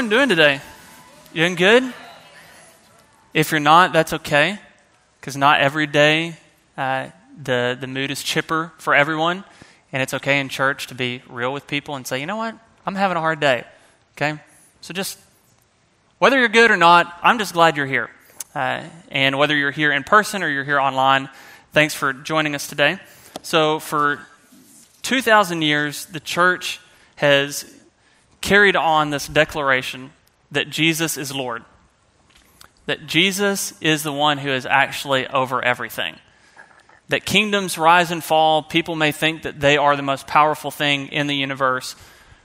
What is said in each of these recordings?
everyone doing today? You doing good? If you're not, that's okay, because not every day uh, the, the mood is chipper for everyone, and it's okay in church to be real with people and say, you know what, I'm having a hard day, okay? So just, whether you're good or not, I'm just glad you're here. Uh, and whether you're here in person or you're here online, thanks for joining us today. So, for 2,000 years, the church has carried on this declaration that Jesus is Lord, that Jesus is the one who is actually over everything. That kingdoms rise and fall, people may think that they are the most powerful thing in the universe,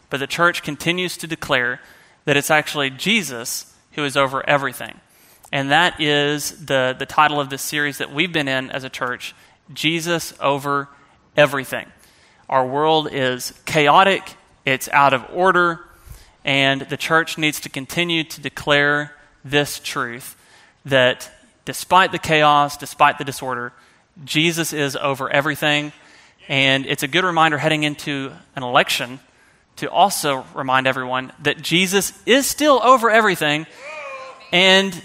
but the church continues to declare that it's actually Jesus who is over everything. And that is the, the title of this series that we've been in as a church Jesus over everything. Our world is chaotic, it's out of order, and the church needs to continue to declare this truth that despite the chaos, despite the disorder, Jesus is over everything. And it's a good reminder heading into an election to also remind everyone that Jesus is still over everything. And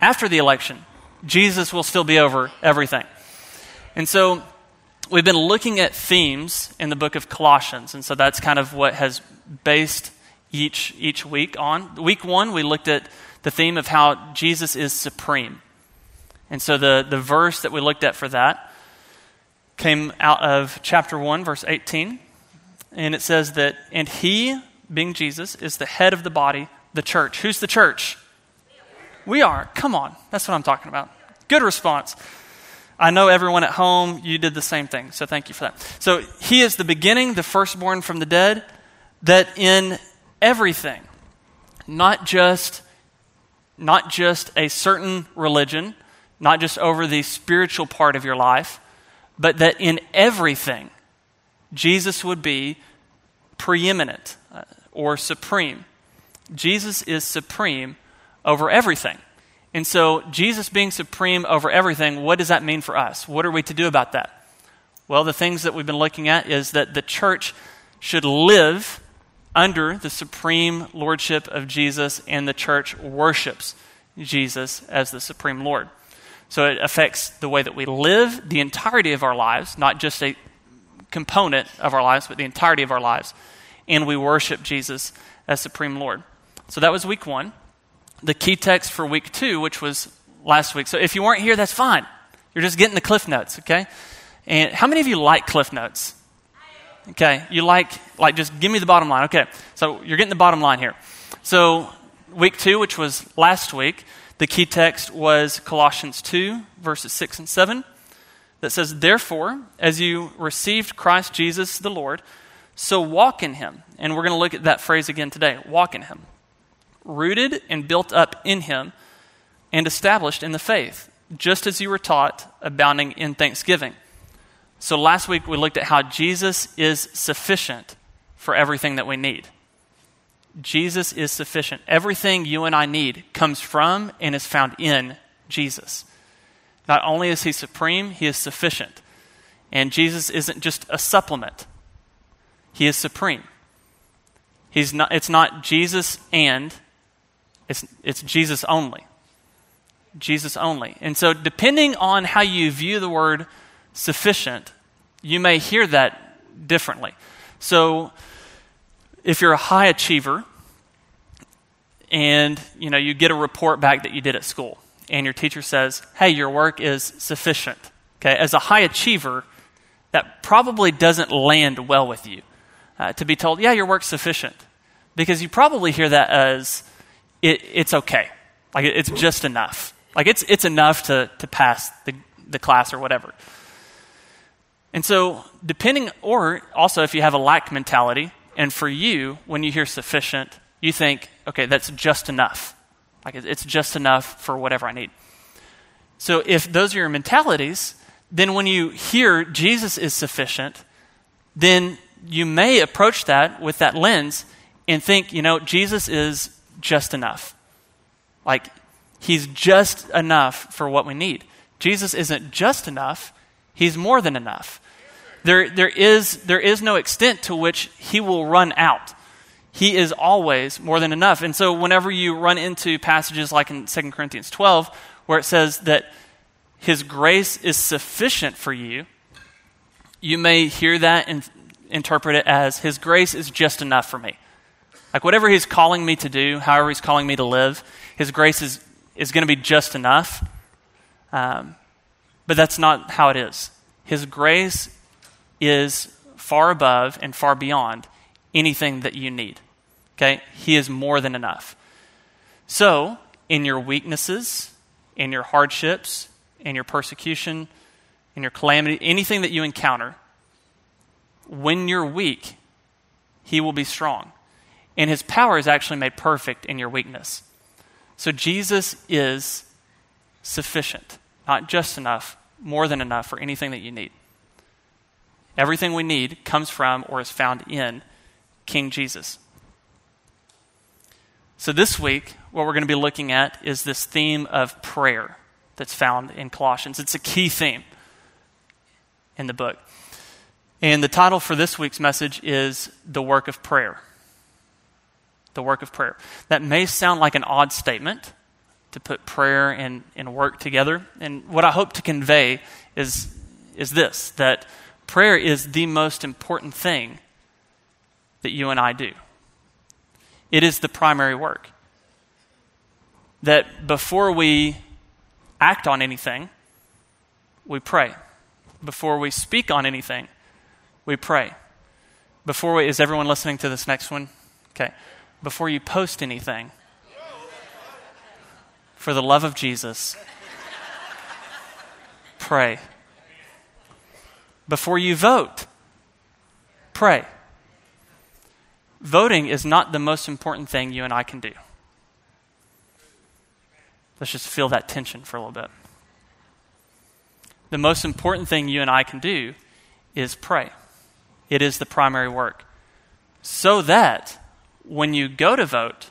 after the election, Jesus will still be over everything. And so we've been looking at themes in the book of Colossians. And so that's kind of what has based each, each week on. Week one, we looked at the theme of how Jesus is supreme. And so the, the verse that we looked at for that came out of chapter 1, verse 18. And it says that, and he, being Jesus, is the head of the body, the church. Who's the church? We are. Come on. That's what I'm talking about. Good response. I know everyone at home, you did the same thing. So thank you for that. So he is the beginning, the firstborn from the dead, that in everything, not just not just a certain religion, not just over the spiritual part of your life, but that in everything Jesus would be preeminent uh, or supreme. Jesus is supreme over everything. And so, Jesus being supreme over everything, what does that mean for us? What are we to do about that? Well, the things that we've been looking at is that the church should live under the supreme lordship of Jesus, and the church worships Jesus as the supreme Lord. So it affects the way that we live, the entirety of our lives, not just a component of our lives, but the entirety of our lives. And we worship Jesus as supreme Lord. So that was week one the key text for week two, which was last week. So if you weren't here, that's fine. You're just getting the cliff notes, okay? And how many of you like cliff notes? Okay, you like like just give me the bottom line. Okay, so you're getting the bottom line here. So week two, which was last week, the key text was Colossians two verses six and seven, that says, "Therefore, as you received Christ Jesus the Lord, so walk in Him." And we're going to look at that phrase again today. Walk in Him rooted and built up in him and established in the faith, just as you were taught, abounding in thanksgiving. So last week we looked at how Jesus is sufficient for everything that we need. Jesus is sufficient. Everything you and I need comes from and is found in Jesus. Not only is he supreme, he is sufficient. And Jesus isn't just a supplement, he is supreme. He's not, it's not Jesus and it's, it's Jesus only. Jesus only. And so, depending on how you view the word sufficient, you may hear that differently. So, if you're a high achiever and you know you get a report back that you did at school and your teacher says, "Hey, your work is sufficient." Okay, as a high achiever, that probably doesn't land well with you. Uh, to be told, "Yeah, your work's sufficient." Because you probably hear that as it, it's okay. Like it's just enough. Like it's, it's enough to, to pass the, the class or whatever. And so, depending, or also if you have a lack mentality, and for you, when you hear sufficient, you think, okay, that's just enough. Like it's just enough for whatever I need. So, if those are your mentalities, then when you hear Jesus is sufficient, then you may approach that with that lens and think, you know, Jesus is just enough. Like, he's just enough for what we need. Jesus isn't just enough, he's more than enough. There, there, is, there is no extent to which he will run out. He is always more than enough. And so, whenever you run into passages like in 2 Corinthians 12, where it says that His grace is sufficient for you, you may hear that and interpret it as His grace is just enough for me. Like, whatever He's calling me to do, however He's calling me to live, His grace is, is going to be just enough. Um, but that's not how it is. His grace is far above and far beyond anything that you need. Okay? He is more than enough. So, in your weaknesses, in your hardships, in your persecution, in your calamity, anything that you encounter, when you're weak, He will be strong. And His power is actually made perfect in your weakness. So, Jesus is sufficient, not just enough, more than enough for anything that you need. Everything we need comes from or is found in King Jesus. So, this week, what we're going to be looking at is this theme of prayer that's found in Colossians. It's a key theme in the book. And the title for this week's message is The Work of Prayer. The Work of Prayer. That may sound like an odd statement to put prayer and, and work together. And what I hope to convey is, is this that prayer is the most important thing that you and I do. It is the primary work. That before we act on anything, we pray. Before we speak on anything, we pray. Before we, is everyone listening to this next one? Okay. Before you post anything, for the love of Jesus, pray. Before you vote, pray. Voting is not the most important thing you and I can do. Let's just feel that tension for a little bit. The most important thing you and I can do is pray. It is the primary work. So that when you go to vote,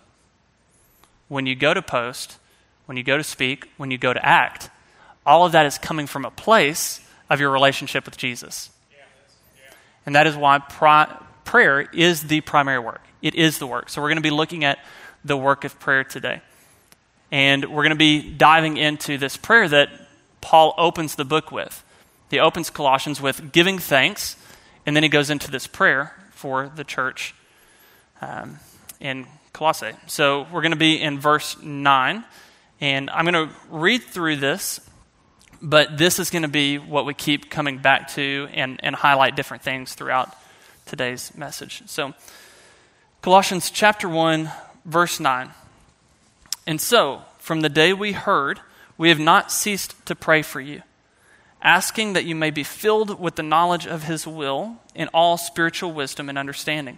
when you go to post, when you go to speak, when you go to act, all of that is coming from a place of your relationship with Jesus. And that is why pri- prayer is the primary work. It is the work. So we're going to be looking at the work of prayer today. And we're going to be diving into this prayer that Paul opens the book with. He opens Colossians with giving thanks, and then he goes into this prayer for the church um, in Colossae. So we're going to be in verse 9. And I'm going to read through this, but this is going to be what we keep coming back to and, and highlight different things throughout today's message. So, Colossians chapter 1, verse 9. And so, from the day we heard, we have not ceased to pray for you, asking that you may be filled with the knowledge of his will in all spiritual wisdom and understanding,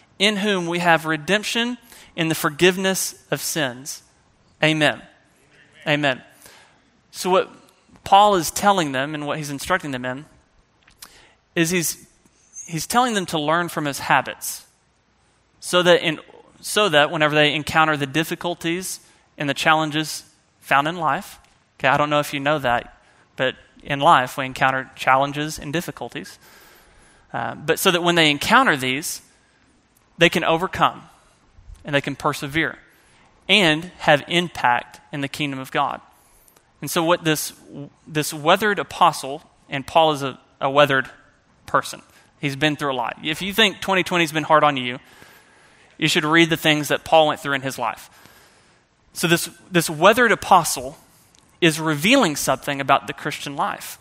in whom we have redemption in the forgiveness of sins. Amen. Amen. So, what Paul is telling them and what he's instructing them in is he's, he's telling them to learn from his habits so that, in, so that whenever they encounter the difficulties and the challenges found in life, okay, I don't know if you know that, but in life we encounter challenges and difficulties. Uh, but so that when they encounter these, they can overcome and they can persevere and have impact in the kingdom of God. And so, what this, this weathered apostle, and Paul is a, a weathered person, he's been through a lot. If you think 2020 has been hard on you, you should read the things that Paul went through in his life. So, this, this weathered apostle is revealing something about the Christian life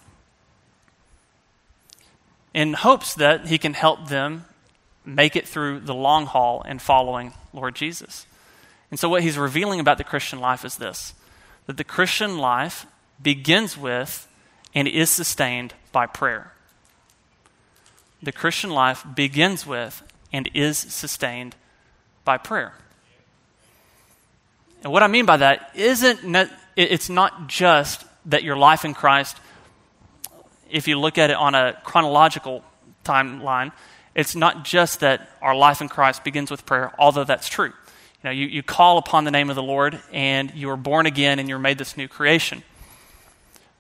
in hopes that he can help them make it through the long haul in following Lord Jesus. And so, what he's revealing about the Christian life is this that the Christian life begins with and is sustained by prayer. The Christian life begins with and is sustained by prayer. And what I mean by that isn't, ne- it's not just that your life in Christ, if you look at it on a chronological timeline, it's not just that our life in Christ begins with prayer, although that's true. You know, you, you call upon the name of the Lord and you are born again and you're made this new creation.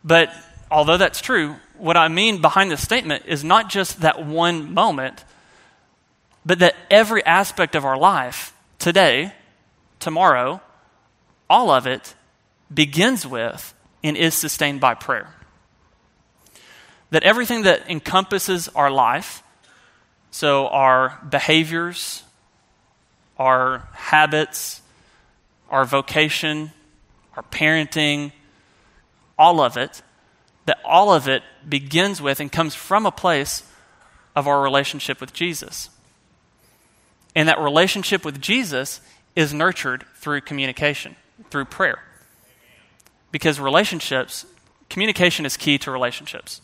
But although that's true, what I mean behind this statement is not just that one moment, but that every aspect of our life, today, tomorrow, all of it begins with and is sustained by prayer. That everything that encompasses our life, so our behaviors, our habits, our vocation, our parenting, all of it, that all of it begins with and comes from a place of our relationship with Jesus. And that relationship with Jesus is nurtured through communication, through prayer. Because relationships, communication is key to relationships.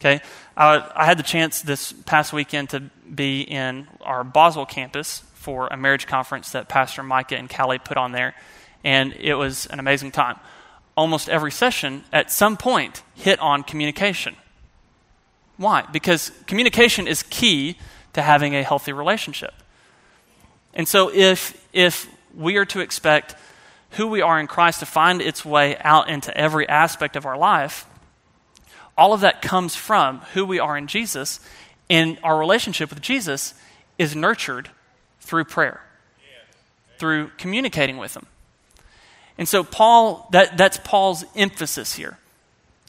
Okay? I, I had the chance this past weekend to be in our Boswell campus for a marriage conference that Pastor Micah and Callie put on there, and it was an amazing time. Almost every session, at some point, hit on communication. Why? Because communication is key to having a healthy relationship. And so if, if we are to expect who we are in Christ to find its way out into every aspect of our life, all of that comes from who we are in Jesus, and our relationship with Jesus is nurtured through prayer, through communicating with Him. And so, Paul, that, that's Paul's emphasis here,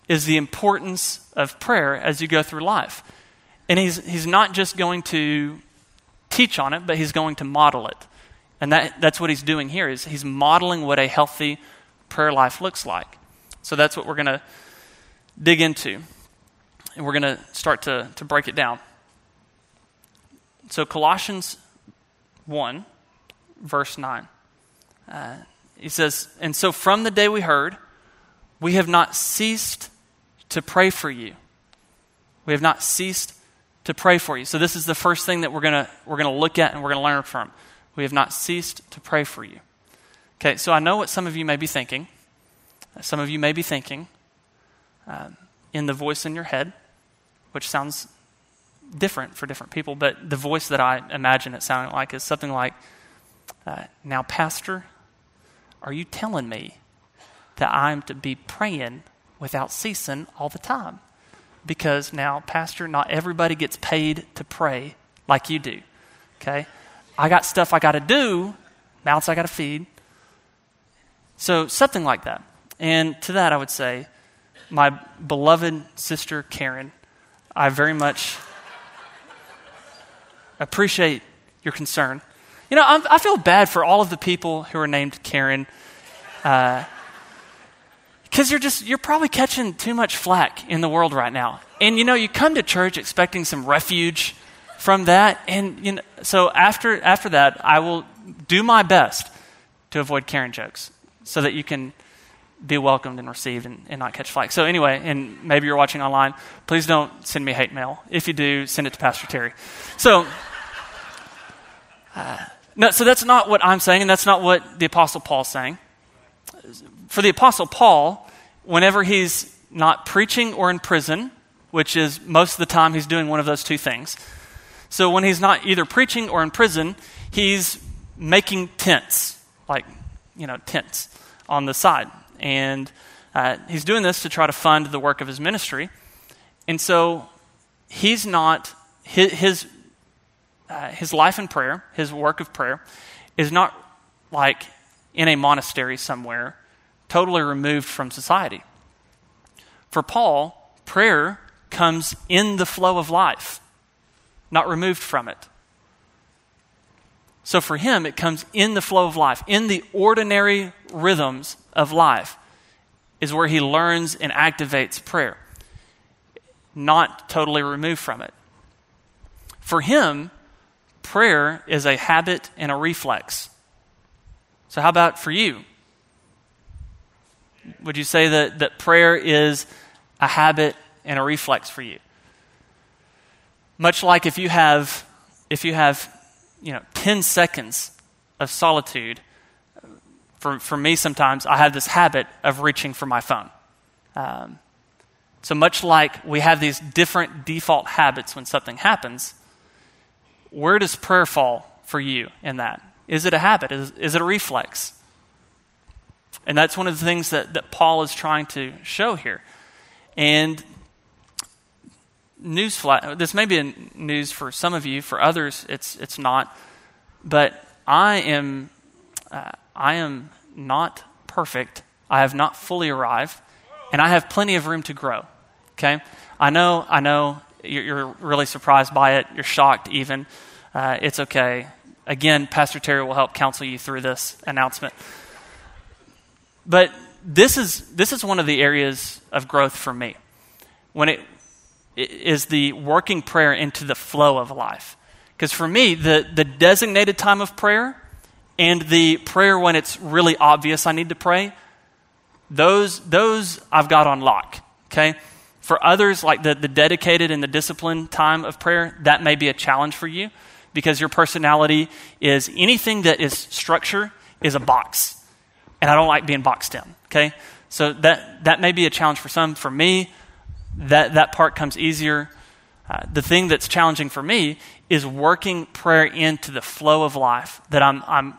is the importance of prayer as you go through life. And he's, he's not just going to teach on it, but he's going to model it. And that, that's what he's doing here is he's modeling what a healthy prayer life looks like. So that's what we're going to dig into. And we're going to start to, to break it down. So Colossians 1, verse 9. Uh, he says, And so from the day we heard, we have not ceased to pray for you. We have not ceased to pray for you. So this is the first thing that we're going we're going to look at and we're going to learn from. We have not ceased to pray for you. Okay, so I know what some of you may be thinking. Some of you may be thinking in the voice in your head, which sounds different for different people, but the voice that I imagine it sounding like is something like, uh, Now, Pastor, are you telling me that I'm to be praying without ceasing all the time? because now, Pastor, not everybody gets paid to pray like you do. Okay? I got stuff I got to do, mouths I got to feed. So, something like that. And to that, I would say, my beloved sister Karen, I very much appreciate your concern. You know, I'm, i feel bad for all of the people who are named Karen. Uh, because you're just, you're probably catching too much flack in the world right now. And you know, you come to church expecting some refuge from that. And you know, so after, after that, I will do my best to avoid Karen jokes so that you can be welcomed and received and, and, not catch flack. So, anyway, and maybe you're watching online, please don't send me hate mail. If you do, send it to Pastor Terry. So, uh, no, so that's not what I'm saying, and that's not what the Apostle Paul's saying for the Apostle Paul, whenever he's not preaching or in prison, which is most of the time he's doing one of those two things. So when he's not either preaching or in prison, he's making tents, like, you know, tents on the side. And uh, he's doing this to try to fund the work of his ministry. And so he's not, his, his, uh, his life in prayer, his work of prayer, is not like in a monastery somewhere totally removed from society. For Paul, prayer comes in the flow of life, not removed from it. So for him, it comes in the flow of life, in the ordinary rhythms of life, is where he learns and activates prayer, not totally removed from it. For him, prayer is a habit and a reflex. So, how about for you? Would you say that, that prayer is a habit and a reflex for you? Much like if you have, if you have, you know, 10 seconds of solitude, for, for me, sometimes I have this habit of reaching for my phone. Um, so, much like we have these different default habits when something happens, where does prayer fall for you in that? Is it a habit? Is, is it a reflex? And that's one of the things that, that Paul is trying to show here. And newsflash, this may be news for some of you, for others, it's, it's not. But I am, uh, I am not perfect. I have not fully arrived, and I have plenty of room to grow. Okay? I know, I know you're, you're really surprised by it. You're shocked, even. Uh, it's okay. Again, Pastor Terry will help counsel you through this announcement. But this is, this is one of the areas of growth for me. When it is the working prayer into the flow of life. Because for me, the, the designated time of prayer and the prayer when it's really obvious I need to pray, those, those I've got on lock. Okay? For others, like the, the dedicated and the disciplined time of prayer, that may be a challenge for you because your personality is anything that is structure is a box. And I don't like being boxed in. Okay? So that, that may be a challenge for some. For me, that, that part comes easier. Uh, the thing that's challenging for me is working prayer into the flow of life, that I'm, I'm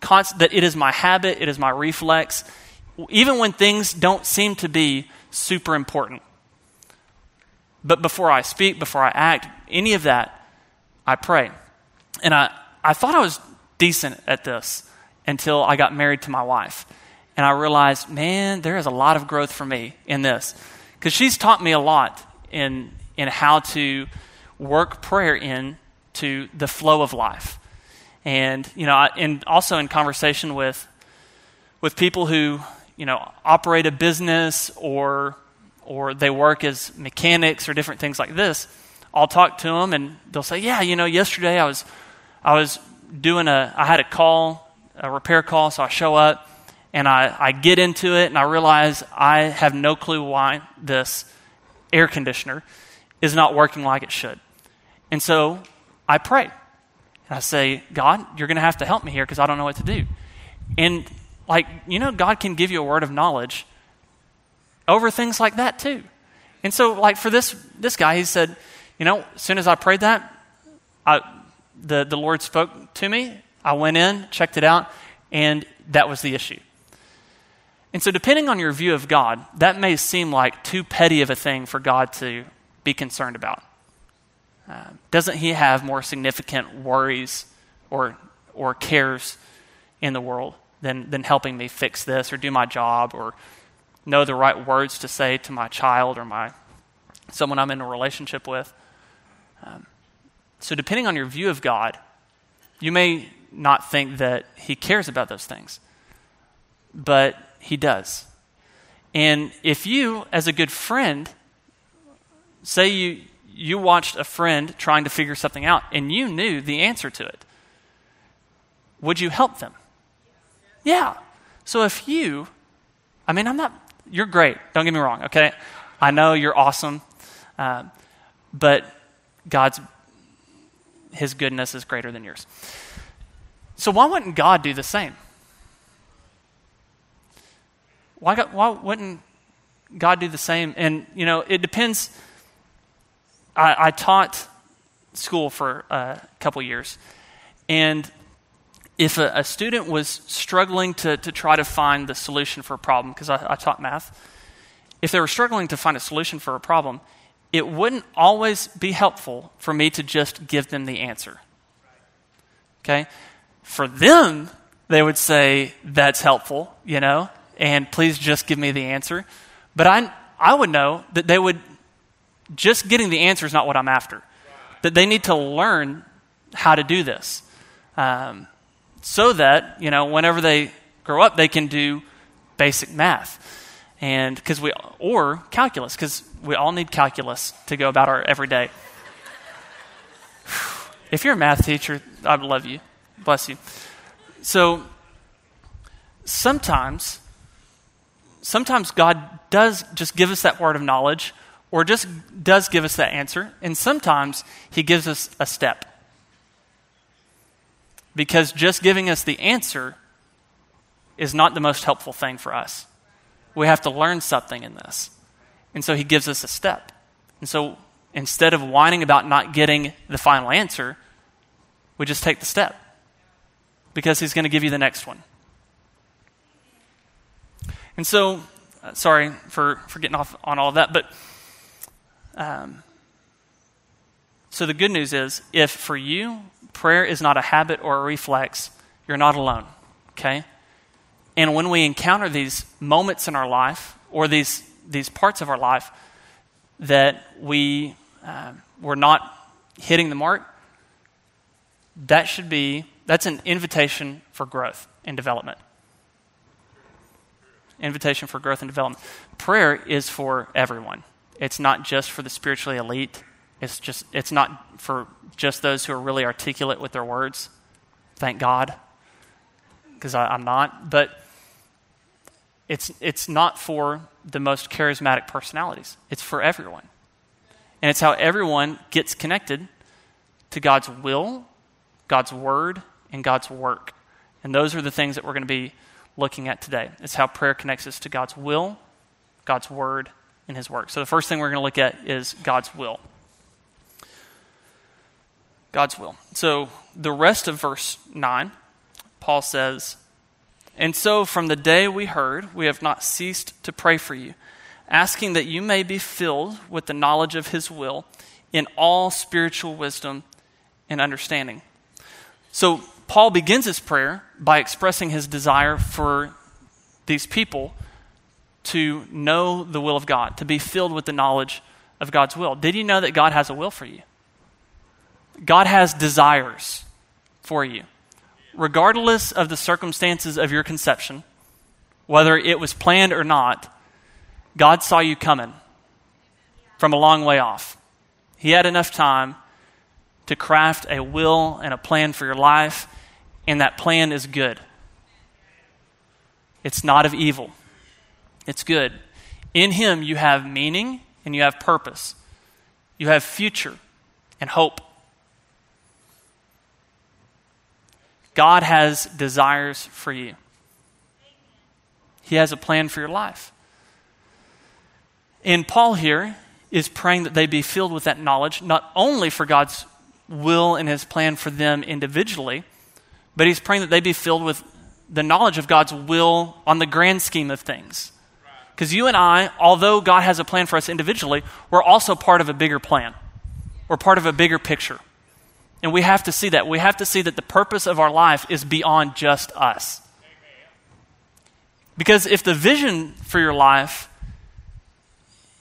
const- that it is my habit, it is my reflex, even when things don't seem to be super important. But before I speak, before I act, any of that, I pray. And I, I thought I was decent at this until I got married to my wife. And I realized, man, there is a lot of growth for me in this. Because she's taught me a lot in, in how to work prayer in to the flow of life. And, you know, and also in conversation with, with people who, you know, operate a business or, or they work as mechanics or different things like this, I'll talk to them and they'll say, yeah, you know, yesterday I was, I was doing a, I had a call, a repair call, so I show up and I, I get into it and I realize I have no clue why this air conditioner is not working like it should. And so I pray. And I say, God, you're going to have to help me here because I don't know what to do. And, like, you know, God can give you a word of knowledge over things like that, too. And so, like, for this, this guy, he said, you know, as soon as I prayed that, I, the, the Lord spoke to me. I went in, checked it out, and that was the issue. And so, depending on your view of God, that may seem like too petty of a thing for God to be concerned about. Uh, doesn't he have more significant worries or, or cares in the world than, than helping me fix this or do my job or know the right words to say to my child or my someone I'm in a relationship with? Um, so, depending on your view of God, you may not think that he cares about those things, but he does. And if you, as a good friend, say you, you watched a friend trying to figure something out and you knew the answer to it, would you help them? Yeah. So if you, I mean, I'm not, you're great. Don't get me wrong, okay? I know you're awesome, uh, but God's, His goodness is greater than yours. So why wouldn't God do the same? Why, why wouldn't God do the same? And, you know, it depends I, I taught school for a couple years, and if a, a, student was struggling to, to try to find the solution for a problem, because I, I taught math, if they were struggling to find a solution for a problem, it wouldn't always be helpful for me to just give them the answer. Okay? For them, they would say, that's helpful, you know, and please just give me the answer. But I, I would know that they would just getting the answer is not what I'm after. That they need to learn how to do this. Um, so that, you know, whenever they grow up, they can do basic math. And because we, or calculus, because we all need calculus to go about our everyday. if you're a math teacher, I love you. Bless you. So sometimes, sometimes God does just give us that word of knowledge or just does give us that answer, and sometimes he gives us a step. because just giving us the answer is not the most helpful thing for us. We have to learn something in this. And so he gives us a step. And so instead of whining about not getting the final answer, we just take the step because he's going to give you the next one. And so, uh, sorry for, for getting off on all of that, but um, so the good news is if for you, prayer is not a habit or a reflex, you're not alone, okay? And when we encounter these moments in our life or these, these parts of our life that we, uh, we're not hitting the mark, that should be, that's an invitation for growth and development. Invitation for growth and development. Prayer is for everyone. It's not just for the spiritually elite. It's just it's not for just those who are really articulate with their words. Thank God, because I'm not. But it's it's not for the most charismatic personalities. It's for everyone, and it's how everyone gets connected to God's will God's word, and God's work. And those are the things that we're going to be looking at today. It's how prayer connects us to God's will, God's word, and his work. So the first thing we're going to look at is God's will. God's will. So the rest of verse 9, Paul says, And so from the day we heard, we have not ceased to pray for you, asking that you may be filled with the knowledge of his will in all spiritual wisdom and understanding so, Paul begins his prayer by expressing his desire for these people to know the will of God, to be filled with the knowledge of God's will. Did you know that God has a will for you? God has desires for you. Regardless of the circumstances of your conception, whether it was planned or not, God saw you coming from a long way off. He had enough time to craft a will and a plan for your life, and that plan is good. It's not of evil, it's good. In Him, you have meaning and you have purpose, you have future and hope. God has desires for you. He has a plan for your life. And Paul here is praying that they be filled with that knowledge, not only for God's will and his plan for them individually, but he's praying that they be filled with the knowledge of God's will on the grand scheme of things. Because you and I, although God has a plan for us individually, we're also part of a bigger plan. We're part of a bigger picture. And we have to see that. We have to see that the purpose of our life is beyond just us. Because if the vision for your life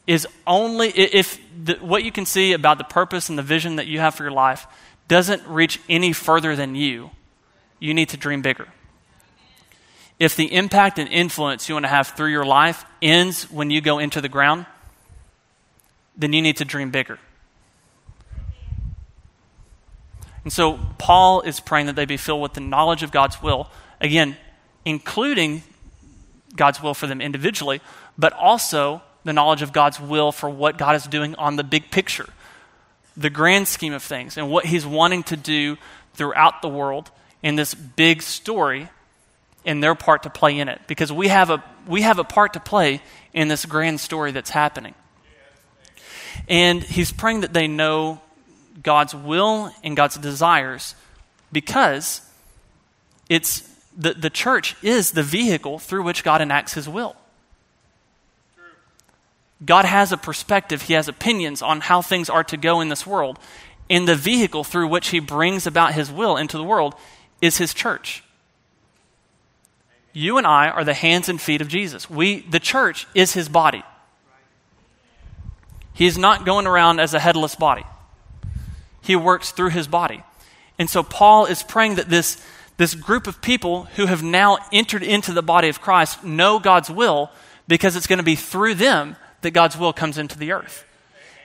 is only if the, what you can see about the purpose and the vision that you have for your life doesn't reach any further than you, you need to dream bigger. If the impact and influence you want to have through your life ends when you go into the ground, then you need to dream bigger. And so Paul is praying that they be filled with the knowledge of God's will, again, including God's will for them individually, but also the knowledge of God's will for what God is doing on the big picture, the grand scheme of things, and what He's wanting to do throughout the world in this big story and their part to play in it. Because we have a, we have a part to play in this grand story that's happening. And He's praying that they know God's will and God's desires because it's the, the church is the vehicle through which God enacts His will. God has a perspective, He has opinions on how things are to go in this world. And the vehicle through which He brings about His will into the world is His church. You and I are the hands and feet of Jesus. We, the church is His body. He is not going around as a headless body, He works through His body. And so Paul is praying that this, this group of people who have now entered into the body of Christ know God's will because it's going to be through them that God's will comes into the earth.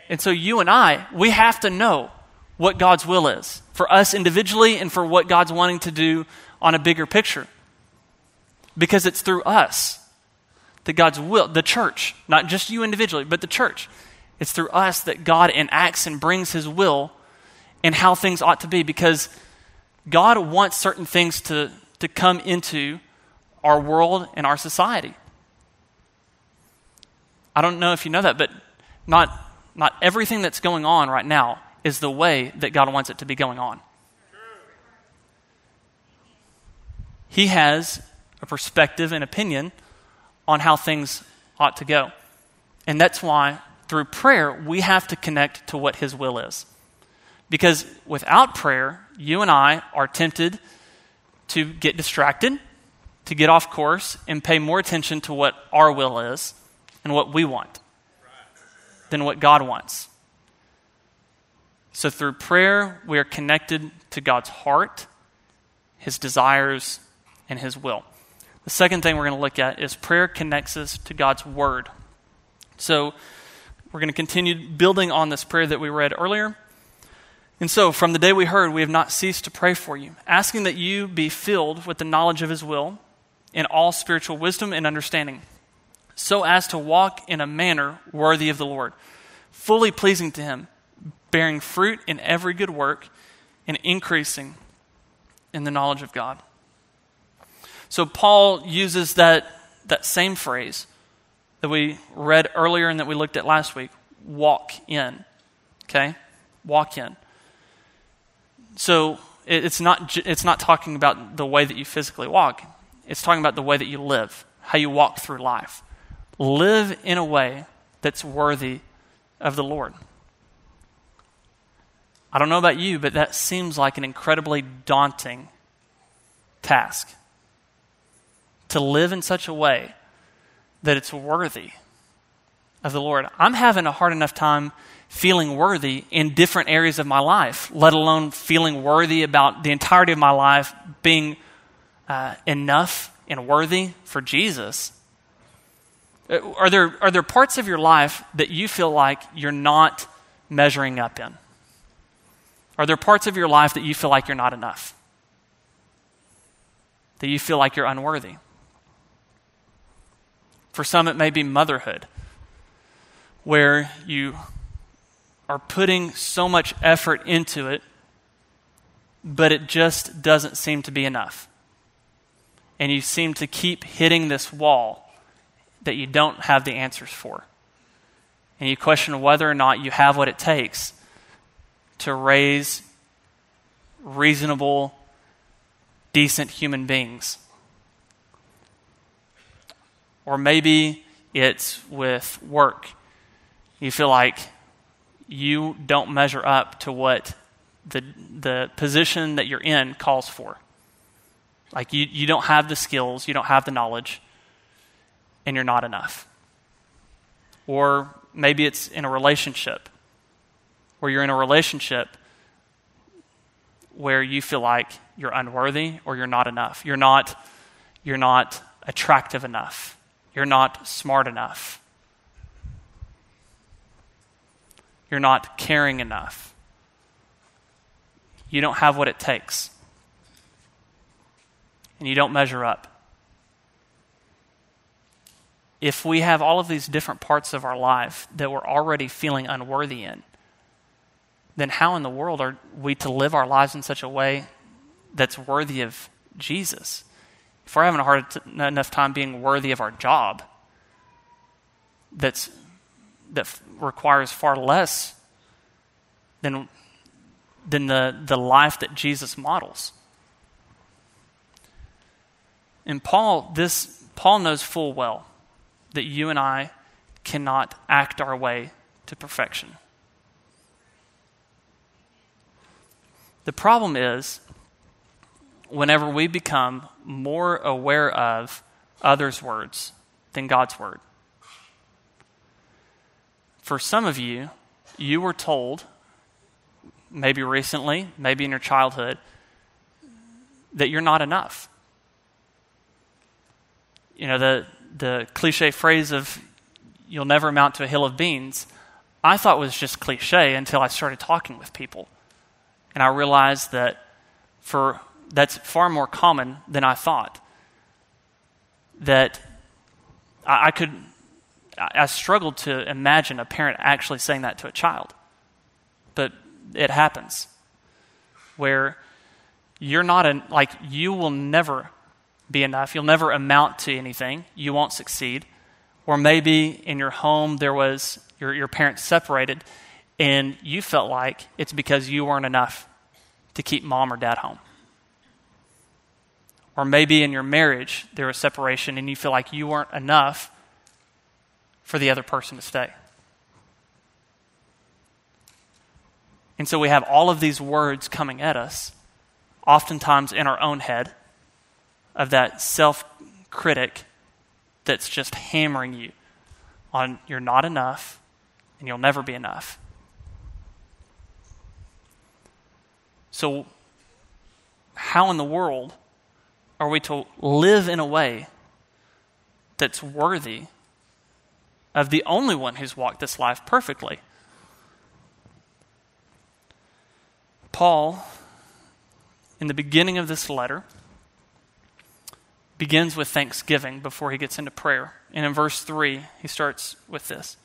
And so you and I, we have to know what God's will is for us individually and for what God's wanting to do on a bigger picture. Because it's through us that God's will, the church, not just you individually, but the church, it's through us that God enacts and brings his will and how things ought to be because God wants certain things to, to come into our world and our society. I don't know if you know that, but not, not everything that's going on right now is the way that God wants it to be going on. He has a perspective and opinion on how things ought to go. And that's why, through prayer, we have to connect to what His will is. Because without prayer, you and I are tempted to get distracted, to get off course, and pay more attention to what our will is and what we want than what God wants. So, through prayer, we are connected to God's heart, His desires, and His will. The second thing we're going to look at is prayer connects us to God's Word. So, we're going to continue building on this prayer that we read earlier. And so, from the day we heard, we have not ceased to pray for you, asking that you be filled with the knowledge of His will in all spiritual wisdom and understanding, so as to walk in a manner worthy of the Lord, fully pleasing to Him, bearing fruit in every good work, and increasing in the knowledge of God. So, Paul uses that, that same phrase that we read earlier and that we looked at last week walk in. Okay? Walk in. So it's not, it's not talking about the way that you physically walk, it's talking about the way that you live, how you walk through life. Live in a way that's worthy of the Lord. I don't know about you, but that seems like an incredibly daunting task. To live in such a way that it's worthy of the Lord. I'm having a hard enough time feeling worthy in different areas of my life, let alone feeling worthy about the entirety of my life being uh, enough and worthy for Jesus. Uh, are there, are there parts of your life that you feel like you're not measuring up in? Are there parts of your life that you feel like you're not enough? That you feel like you're unworthy? For some, it may be motherhood, where you are putting so much effort into it, but it just doesn't seem to be enough. And you seem to keep hitting this wall that you don't have the answers for. And you question whether or not you have what it takes to raise reasonable, decent human beings. Or maybe it's with work. You feel like you don't measure up to what the, the position that you're in calls for. Like you, you don't have the skills, you don't have the knowledge, and you're not enough. Or maybe it's in a relationship where you're in a relationship where you feel like you're unworthy or you're not enough. You're not, you're not attractive enough. You're not smart enough. You're not caring enough. You don't have what it takes. And you don't measure up. If we have all of these different parts of our life that we're already feeling unworthy in, then how in the world are we to live our lives in such a way that's worthy of Jesus? If we're having a hard enough time being worthy of our job, that's that requires far less than, than the, the life that Jesus models. And Paul, this Paul knows full well that you and I cannot act our way to perfection. The problem is whenever we become more aware of others' words than God's word. For some of you, you were told, maybe recently, maybe in your childhood, that you're not enough. You know, the, the cliche phrase of you'll never amount to a hill of beans, I thought was just cliche until I started talking with people. And I realized that for that's far more common than I thought. That I, I could I struggled to imagine a parent actually saying that to a child. But it happens where you're not an, like you will never be enough. You'll never amount to anything. You won't succeed. Or maybe in your home there was your, your parents separated and you felt like it's because you weren't enough to keep mom or dad home. Or maybe in your marriage there was separation and you feel like you weren't enough for the other person to stay. And so we have all of these words coming at us, oftentimes in our own head, of that self critic that's just hammering you on you're not enough and you'll never be enough. So, how in the world are we to live in a way that's worthy of the only one who's walked this life perfectly? Paul, in the beginning of this letter, begins with thanksgiving before he gets into prayer. And in verse 3, he starts with this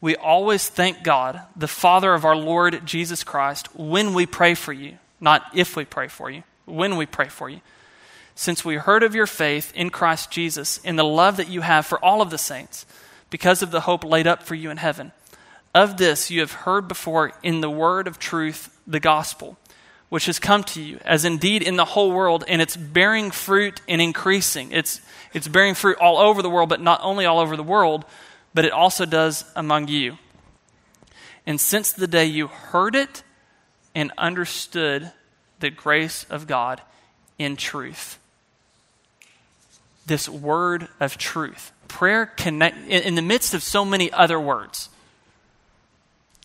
We always thank God, the Father of our Lord Jesus Christ, when we pray for you. Not if we pray for you, when we pray for you. Since we heard of your faith in Christ Jesus and the love that you have for all of the saints, because of the hope laid up for you in heaven. Of this you have heard before in the word of truth, the gospel which has come to you, as indeed in the whole world, and it's bearing fruit and increasing. It's, it's bearing fruit all over the world, but not only all over the world, but it also does among you. And since the day you heard it and understood the grace of God in truth, this word of truth, prayer connect in, the midst of so many other words,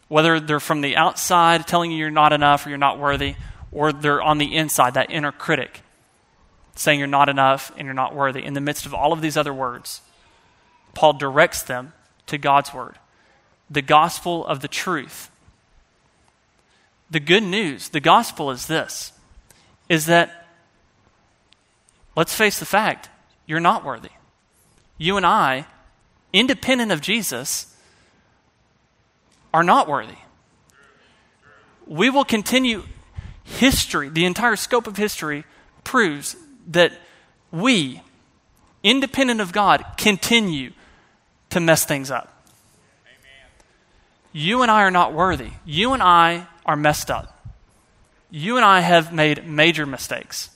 whether they're from the outside telling you you're not enough or you're not worthy, or they're on the inside, that inner critic, saying you're not enough and you're not worthy. In the midst of all of these other words, Paul directs them to God's word, the gospel of the truth. The good news, the gospel is this is that let's face the fact, you're not worthy. You and I, independent of Jesus, are not worthy. We will continue history, the entire scope of history, proves that we, independent of God, continue to mess things up. Amen. You and I are not worthy. You and I are messed up. You and I have made major mistakes.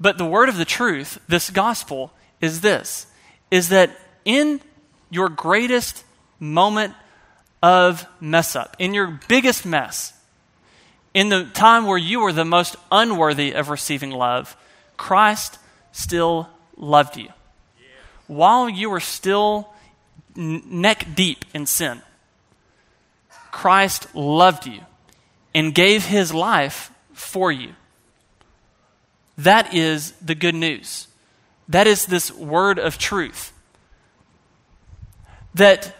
But the word of the truth, this gospel, is this is that in your greatest moment of mess up, in your biggest mess, in the time where you were the most unworthy of receiving love, Christ still loved you. While you were still neck deep in sin, Christ loved you and gave his life for you. That is the good news. That is this word of truth. That,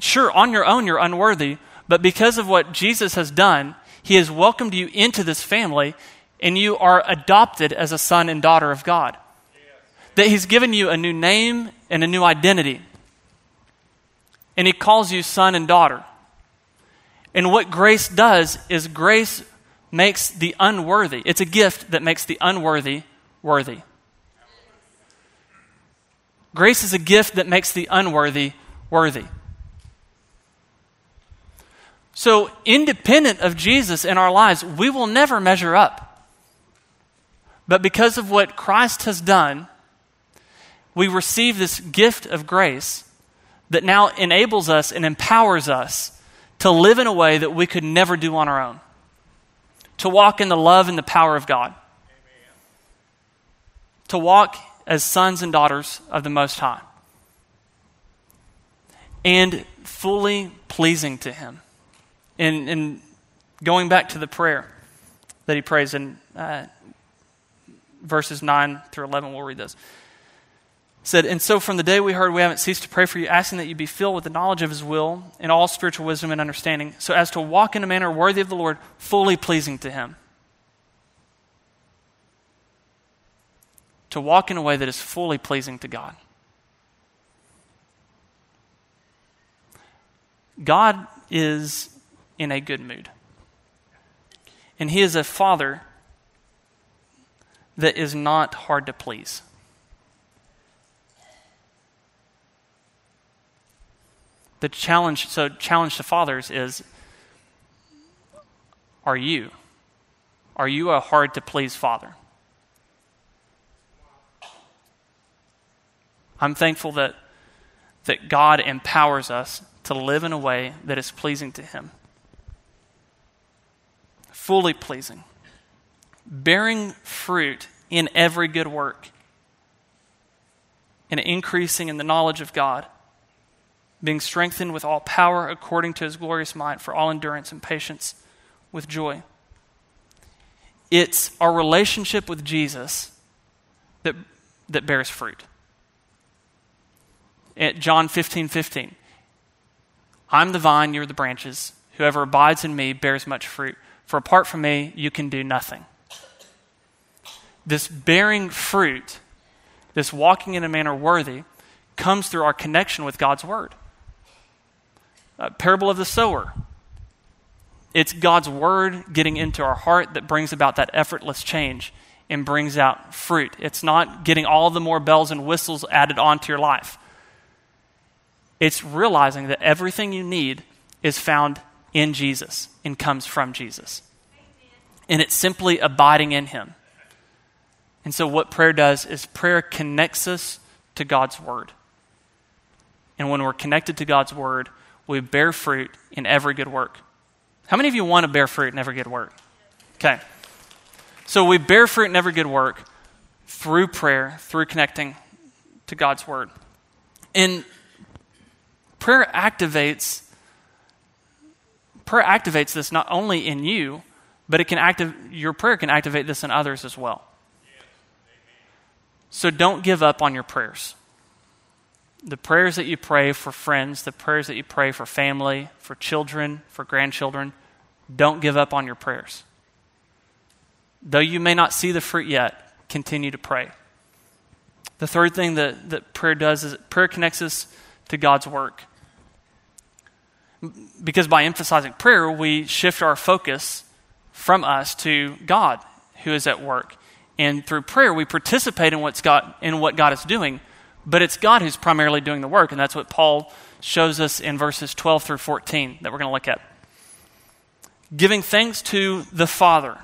sure, on your own you're unworthy, but because of what Jesus has done, he has welcomed you into this family, and you are adopted as a son and daughter of God. That He's given you a new name and a new identity. And He calls you son and daughter. And what grace does is grace makes the unworthy, it's a gift that makes the unworthy worthy. Grace is a gift that makes the unworthy worthy. So, independent of Jesus in our lives, we will never measure up. But because of what Christ has done, we receive this gift of grace that now enables us and empowers us to live in a way that we could never do on our own, to walk in the love and the power of God, Amen. to walk as sons and daughters of the Most High, and fully pleasing to Him. And, and going back to the prayer that he prays in uh, verses 9 through 11, we'll read this. Said, And so from the day we heard, we haven't ceased to pray for you, asking that you be filled with the knowledge of his will in all spiritual wisdom and understanding, so as to walk in a manner worthy of the Lord, fully pleasing to him. To walk in a way that is fully pleasing to God. God is in a good mood. And He is a Father that is not hard to please. The challenge, so challenge to fathers is are you? Are you a hard to please father? I'm thankful that, that God empowers us to live in a way that is pleasing to Him. Fully pleasing. Bearing fruit in every good work. And increasing in the knowledge of God. Being strengthened with all power according to His glorious might for all endurance and patience with joy. It's our relationship with Jesus that, that bears fruit. At John 15 15, I'm the vine, you're the branches. Whoever abides in me bears much fruit. For apart from me, you can do nothing. This bearing fruit, this walking in a manner worthy, comes through our connection with God's Word. A parable of the sower. It's God's Word getting into our heart that brings about that effortless change and brings out fruit. It's not getting all the more bells and whistles added onto your life. It's realizing that everything you need is found in Jesus and comes from Jesus. And it's simply abiding in Him. And so, what prayer does is prayer connects us to God's Word. And when we're connected to God's Word, we bear fruit in every good work. How many of you want to bear fruit in every good work? Okay. So, we bear fruit in every good work through prayer, through connecting to God's Word. And prayer activates prayer activates this not only in you, but it can active your prayer can activate this in others as well. So don't give up on your prayers. The prayers that you pray for friends, the prayers that you pray for family, for children, for grandchildren, don't give up on your prayers. Though you may not see the fruit yet, continue to pray. The third thing that, that prayer does is prayer connects us to God's work because by emphasizing prayer, we shift our focus from us to God who is at work. And through prayer, we participate in, what's God, in what God is doing, but it's God who's primarily doing the work. And that's what Paul shows us in verses 12 through 14 that we're going to look at. Giving thanks to the Father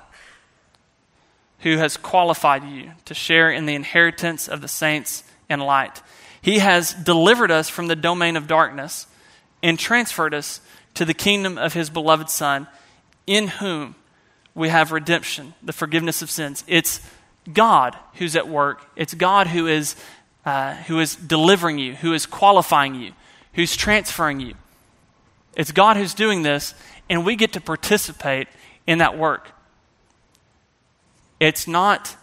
who has qualified you to share in the inheritance of the saints in light. He has delivered us from the domain of darkness and transferred us to the kingdom of his beloved Son, in whom we have redemption, the forgiveness of sins. It's God who's at work. It's God who is, uh, who is delivering you, who is qualifying you, who's transferring you. It's God who's doing this, and we get to participate in that work. It's not,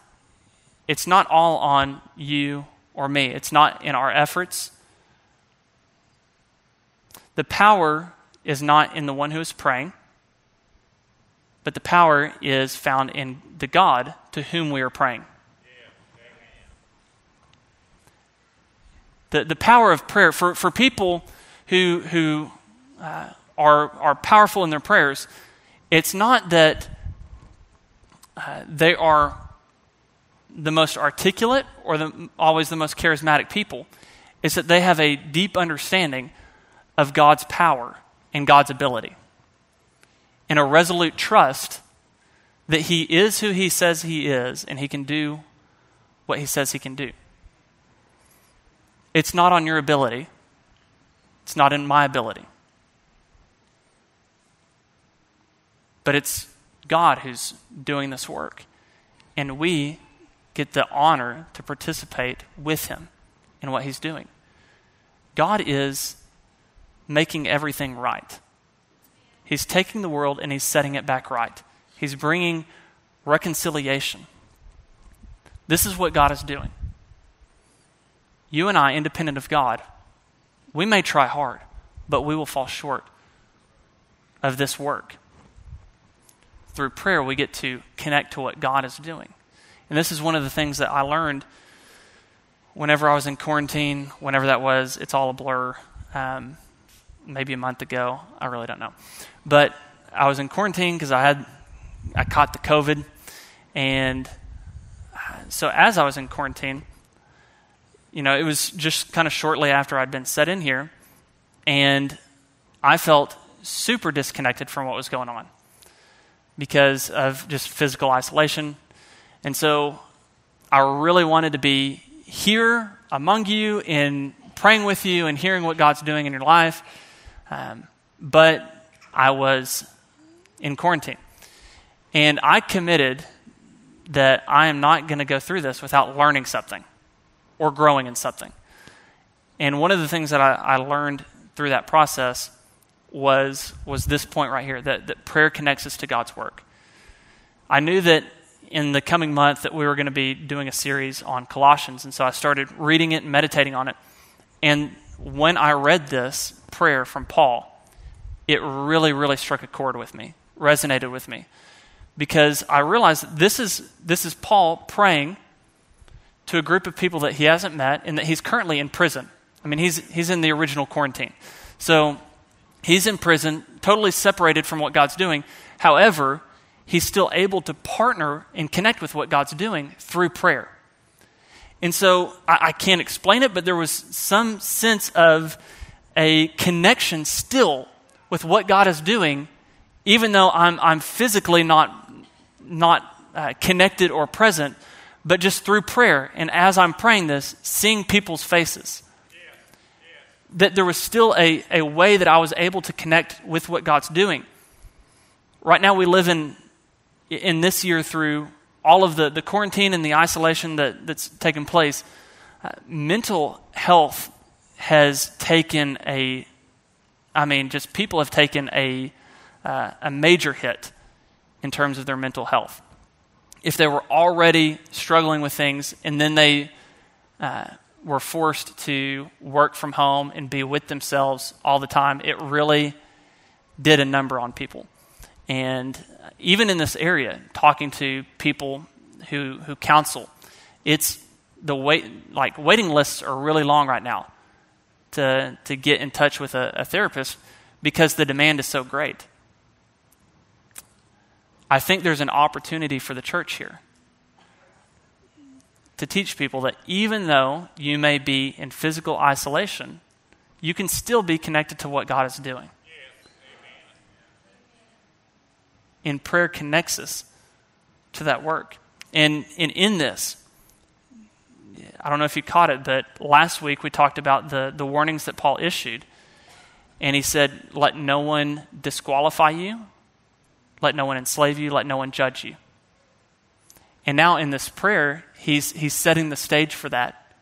it's not all on you or me. It's not in our efforts. The power is not in the one who is praying, but the power is found in the God to whom we are praying. The, the power of prayer, for, for people who, who uh, are, are powerful in their prayers, it's not that uh, they are the most articulate or the, always the most charismatic people. It's that they have a deep understanding of God's power and God's ability, and a resolute trust that He is who He says He is and He can do what He says He can do. It's not on your ability, it's not in my ability. But it's God who's doing this work. And we get the honor to participate with Him in what He's doing. God is making everything right. He's taking the world and he's setting it back right. He's bringing reconciliation. This is what God is doing. You and I, independent of God, we may try hard, but we will fall short of this work. Through prayer, we get to connect to what God is doing. And this is one of the things that I learned whenever I was in quarantine, whenever that was, it's all a blur. Um, maybe a month ago. I really don't know. But I was in quarantine because I had I caught the COVID. And uh, so as I was in quarantine, you know, it was just kind of shortly after I'd been set in here. And I felt super disconnected from what was going on because of just physical isolation. And so I really wanted to be here among you and praying with you and hearing what God's doing in your life. Um, but I was in quarantine. And I committed that I am not going to go through this without learning something or growing in something. And one of the things that I, I learned through that process was, was this point right here that, that prayer connects us to God's work. I knew that in the coming month that we were going to be doing a series on Colossians, and so I started reading it and meditating on it. And when I read this prayer from Paul, it really, really struck a chord with me, resonated with me, because I realized this is, this is Paul praying to a group of people that he hasn't met and that he's currently in prison. I mean, he's, he's in the original quarantine. So he's in prison, totally separated from what God's doing. However, he's still able to partner and connect with what God's doing through prayer. And so I, I can't explain it, but there was some sense of a connection still with what God is doing, even though I'm, I'm physically not, not uh, connected or present, but just through prayer. And as I'm praying this, seeing people's faces. That there was still a, a way that I was able to connect with what God's doing. Right now, we live in, in this year through all of the, the quarantine and the isolation that, that's taken place. Uh, mental health has taken a, I mean, just people have taken a, uh, a major hit in terms of their mental health. If they were already struggling with things and then they uh, were forced to work from home and be with themselves all the time, it really did a number on people. And even in this area, talking to people who, who counsel, it's the wait, like waiting lists are really long right now to, to get in touch with a, a therapist because the demand is so great. I think there's an opportunity for the church here to teach people that even though you may be in physical isolation, you can still be connected to what God is doing. And prayer connects us to that work. And, and in this, I don't know if you caught it, but last week we talked about the, the warnings that Paul issued. And he said, Let no one disqualify you, let no one enslave you, let no one judge you. And now in this prayer, he's, he's setting the stage for that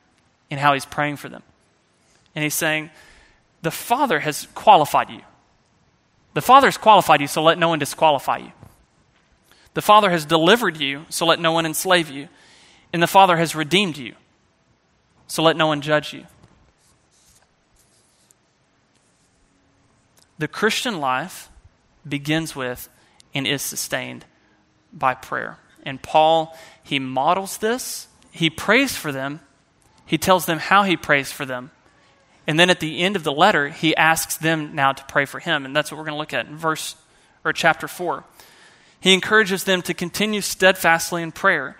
in how he's praying for them. And he's saying, The Father has qualified you. The Father has qualified you, so let no one disqualify you. The Father has delivered you, so let no one enslave you. And the Father has redeemed you, so let no one judge you. The Christian life begins with and is sustained by prayer. And Paul, he models this. He prays for them. He tells them how he prays for them. And then at the end of the letter, he asks them now to pray for him. And that's what we're going to look at in verse or chapter 4. He encourages them to continue steadfastly in prayer,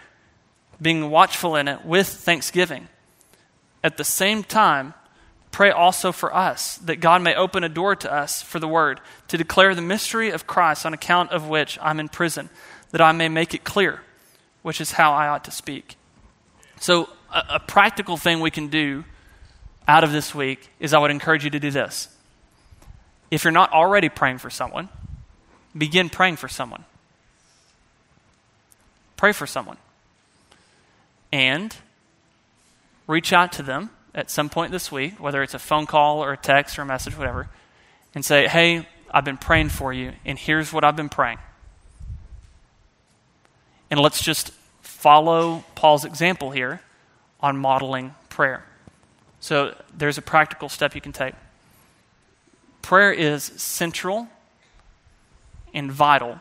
being watchful in it with thanksgiving. At the same time, pray also for us, that God may open a door to us for the word, to declare the mystery of Christ, on account of which I'm in prison, that I may make it clear, which is how I ought to speak. So, a, a practical thing we can do out of this week is I would encourage you to do this. If you're not already praying for someone, begin praying for someone. Pray for someone. And reach out to them at some point this week, whether it's a phone call or a text or a message, whatever, and say, Hey, I've been praying for you, and here's what I've been praying. And let's just follow Paul's example here on modeling prayer. So there's a practical step you can take. Prayer is central and vital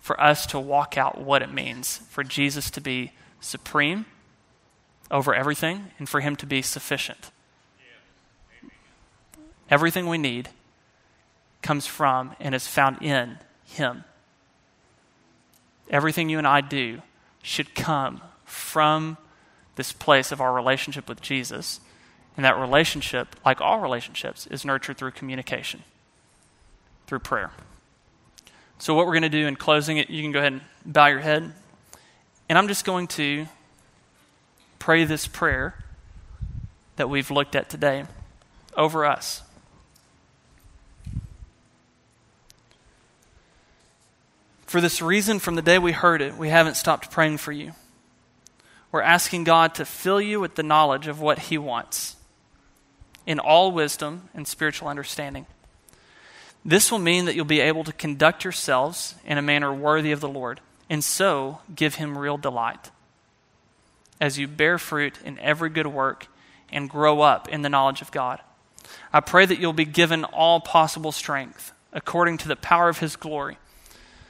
for us to walk out what it means for Jesus to be supreme over everything and for Him to be sufficient. Everything we need comes from and is found in Him. everything you and I do should come from this place of our relationship with Jesus. And that relationship, like all relationships, is nurtured through communication, through prayer. So, what we're going to do in closing it, you can go ahead and bow your head. And I'm just going to pray this prayer that we've looked at today over us. For this reason, from the day we heard it, we haven't stopped praying for you. We're asking God to fill you with the knowledge of what He wants in all wisdom and spiritual understanding. This will mean that you'll be able to conduct yourselves in a manner worthy of the Lord, and so give Him real delight. As you bear fruit in every good work and grow up in the knowledge of God, I pray that you'll be given all possible strength according to the power of His glory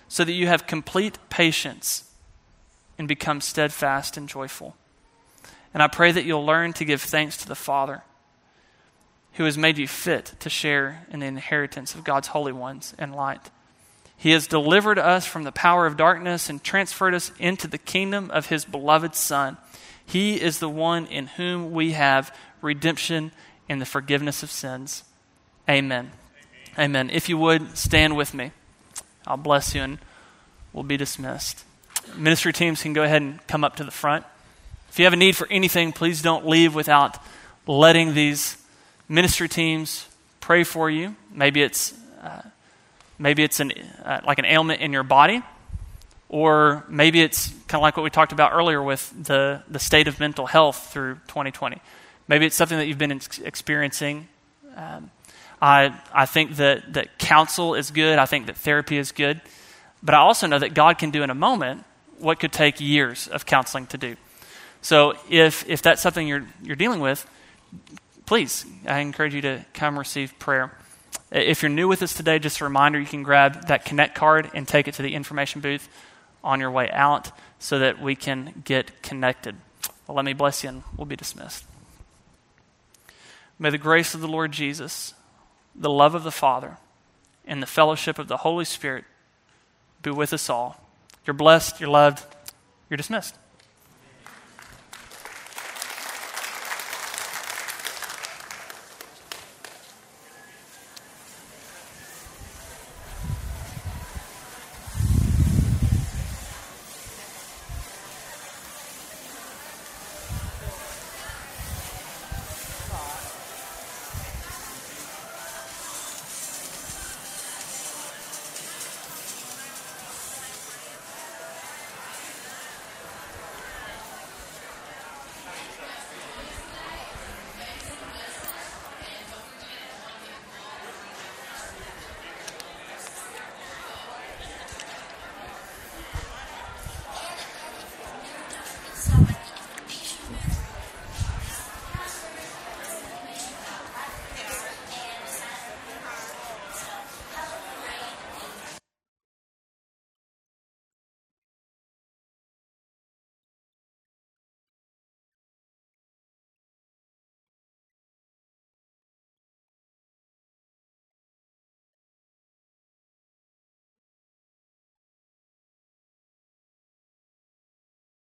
so that you have complete patience and become steadfast and joyful. And I pray that you'll learn to give thanks to the Father who has made you fit to share in the inheritance of God's holy ones and light. He has delivered us from the power of darkness and transferred us into the kingdom of his beloved Son. He is the one in whom we have redemption and the forgiveness of sins. Amen. Amen. Amen. If you would, stand with me. I'll bless you and we'll be dismissed. Ministry teams can go ahead and come up to the front. If you have a need for anything, please don't leave without letting these ministry teams pray for you. Maybe it's uh, maybe it's an, uh, like an ailment in your body, or maybe it's kind of like what we talked about earlier with the, the state of mental health through 2020. Maybe it's something that you've been ex- experiencing. Um, I, I think that, that counsel is good. I think that therapy is good. But I also know that God can do in a moment what could take years of counseling to do. So if, if that's something you're, you're dealing with, please, I encourage you to come receive prayer. If you're new with us today, just a reminder you can grab that Connect card and take it to the information booth on your way out so that we can get connected. Well, let me bless you and we'll be dismissed. May the grace of the Lord Jesus the love of the Father, and the fellowship of the Holy Spirit be with us all. You're blessed, you're loved, you're dismissed.